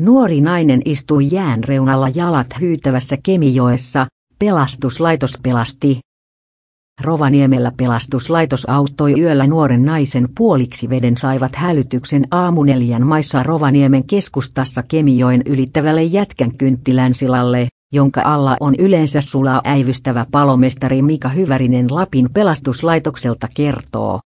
Nuori nainen istui jään reunalla jalat hyytävässä Kemijoessa, pelastuslaitos pelasti. Rovaniemellä pelastuslaitos auttoi yöllä nuoren naisen puoliksi veden saivat hälytyksen aamuneljän maissa Rovaniemen keskustassa Kemijoen ylittävälle jätkän kynttilänsilalle, jonka alla on yleensä sulaa äivystävä palomestari Mika Hyvärinen Lapin pelastuslaitokselta kertoo.